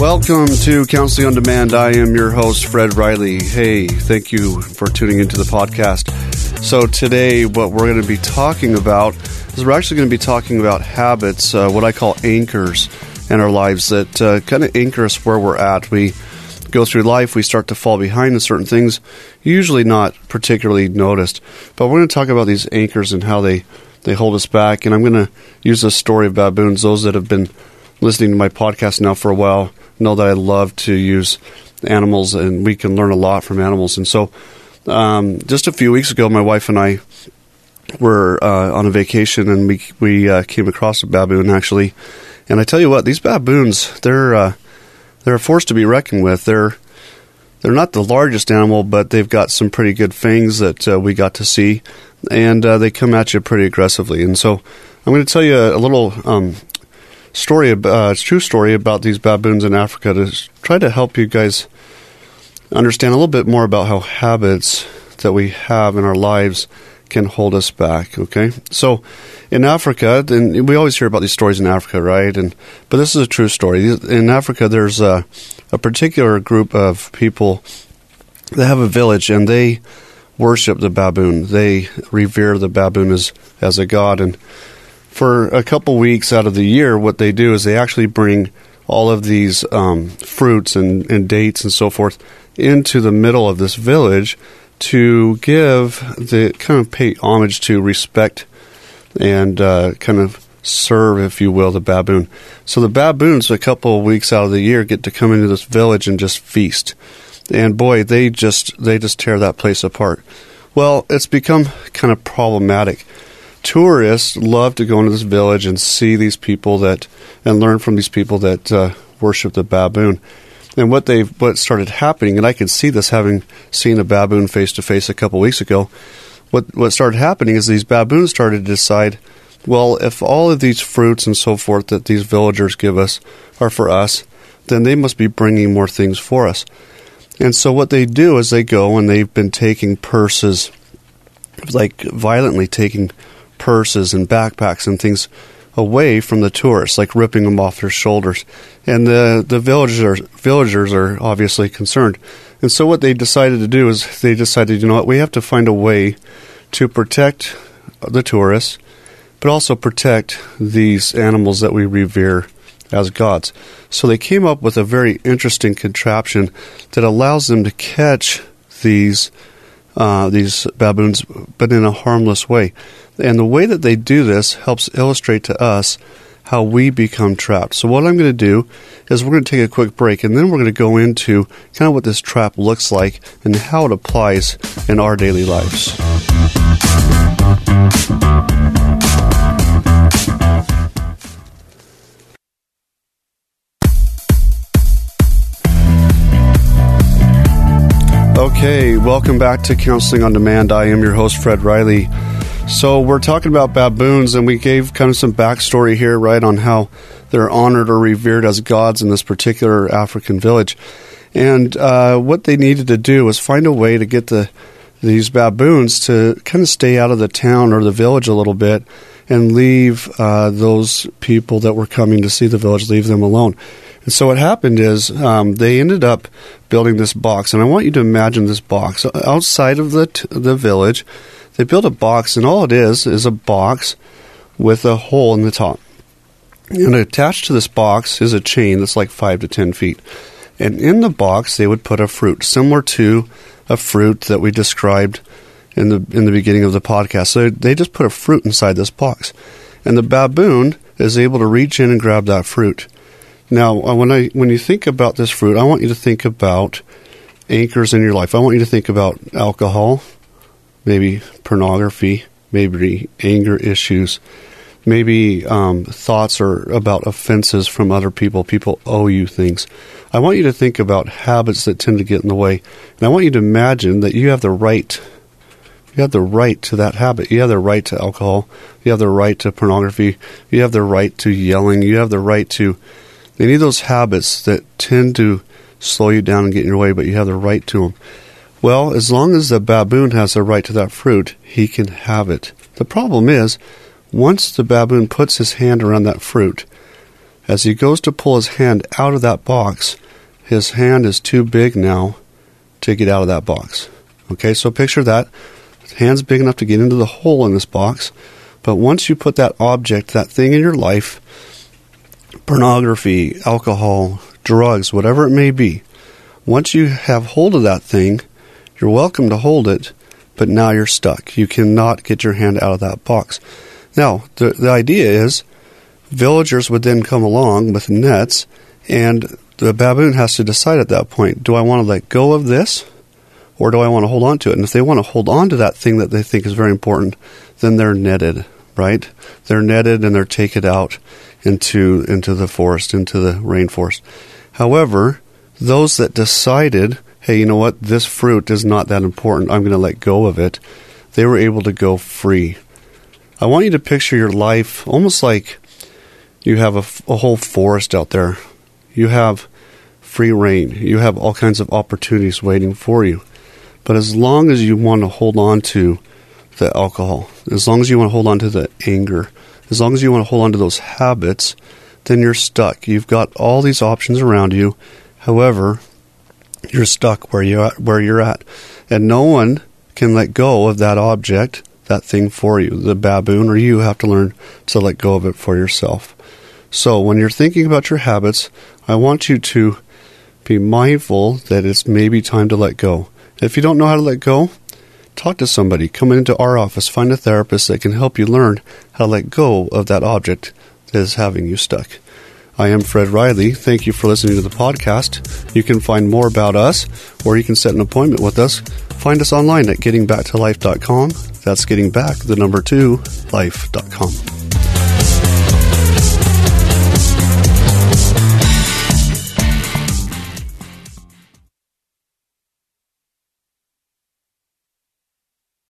Welcome to Counseling on Demand. I am your host, Fred Riley. Hey, thank you for tuning into the podcast. So, today, what we're going to be talking about is we're actually going to be talking about habits, uh, what I call anchors in our lives that uh, kind of anchor us where we're at. We go through life, we start to fall behind in certain things, usually not particularly noticed. But we're going to talk about these anchors and how they, they hold us back. And I'm going to use the story of baboons. Those that have been listening to my podcast now for a while know that I love to use animals, and we can learn a lot from animals. And so, um, just a few weeks ago, my wife and I were uh, on a vacation, and we we uh, came across a baboon actually. And I tell you what, these baboons they're uh, they're a force to be reckoned with. They're they're not the largest animal, but they've got some pretty good fangs that uh, we got to see, and uh, they come at you pretty aggressively. And so, I'm going to tell you a, a little um, story, uh, true story about these baboons in Africa to try to help you guys understand a little bit more about how habits that we have in our lives can hold us back. Okay, so in Africa, and we always hear about these stories in Africa, right? And but this is a true story. In Africa, there's a, a particular group of people that have a village, and they worship the baboon. They revere the baboon as as a god, and for a couple weeks out of the year, what they do is they actually bring all of these um, fruits and, and dates and so forth into the middle of this village to give the kind of pay homage to respect and uh, kind of serve, if you will, the baboon. So the baboons, a couple of weeks out of the year, get to come into this village and just feast. And boy, they just they just tear that place apart. Well, it's become kind of problematic tourists love to go into this village and see these people that and learn from these people that uh, worship the baboon. And what they what started happening, and I could see this having seen a baboon face to face a couple weeks ago. What what started happening is these baboons started to decide, well, if all of these fruits and so forth that these villagers give us are for us, then they must be bringing more things for us. And so what they do is they go and they've been taking purses, like violently taking purses and backpacks and things away from the tourists, like ripping them off their shoulders. And the the villagers villagers are obviously concerned. And so what they decided to do is they decided, you know what, we have to find a way to protect the tourists, but also protect these animals that we revere as gods. So they came up with a very interesting contraption that allows them to catch these uh, these baboons, but in a harmless way. And the way that they do this helps illustrate to us how we become trapped. So, what I'm going to do is we're going to take a quick break and then we're going to go into kind of what this trap looks like and how it applies in our daily lives. Okay, welcome back to Counseling on Demand. I am your host, Fred Riley. So, we're talking about baboons, and we gave kind of some backstory here, right, on how they're honored or revered as gods in this particular African village. And uh, what they needed to do was find a way to get the these baboons to kind of stay out of the town or the village a little bit and leave uh, those people that were coming to see the village, leave them alone. And so what happened is um, they ended up building this box, and I want you to imagine this box outside of the t- the village. They built a box, and all it is is a box with a hole in the top. And attached to this box is a chain that's like five to ten feet. And in the box, they would put a fruit similar to a fruit that we described in the in the beginning of the podcast. So they just put a fruit inside this box, and the baboon is able to reach in and grab that fruit. Now, uh, when I when you think about this fruit, I want you to think about anchors in your life. I want you to think about alcohol, maybe pornography, maybe anger issues, maybe um, thoughts or about offenses from other people. People owe you things. I want you to think about habits that tend to get in the way, and I want you to imagine that you have the right. You have the right to that habit. You have the right to alcohol. You have the right to pornography. You have the right to yelling. You have the right to any of those habits that tend to slow you down and get in your way, but you have the right to them. Well, as long as the baboon has the right to that fruit, he can have it. The problem is, once the baboon puts his hand around that fruit, as he goes to pull his hand out of that box, his hand is too big now to get out of that box. Okay, so picture that. His hand's big enough to get into the hole in this box, but once you put that object, that thing in your life, pornography, alcohol, drugs, whatever it may be, once you have hold of that thing, you're welcome to hold it, but now you're stuck. You cannot get your hand out of that box. Now, the, the idea is villagers would then come along with nets, and the baboon has to decide at that point do I want to let go of this or do I want to hold on to it? And if they want to hold on to that thing that they think is very important, then they're netted, right? They're netted and they're taken out into into the forest, into the rainforest. However, those that decided, hey, you know what, this fruit is not that important, I'm going to let go of it, they were able to go free. I want you to picture your life almost like you have a, a whole forest out there. You have free reign. You have all kinds of opportunities waiting for you. But as long as you want to hold on to the alcohol, as long as you want to hold on to the anger, as long as you want to hold on to those habits, then you're stuck. You've got all these options around you. However, you're stuck where you where you're at, and no one can let go of that object, that thing for you. The baboon or you have to learn to let go of it for yourself. So when you're thinking about your habits, I want you to be mindful that it's maybe time to let go. If you don't know how to let go, talk to somebody. Come into our office, find a therapist that can help you learn how to let go of that object that is having you stuck. I am Fred Riley. Thank you for listening to the podcast. You can find more about us or you can set an appointment with us. Find us online at gettingback2life.com. That's getting back the number two life.com.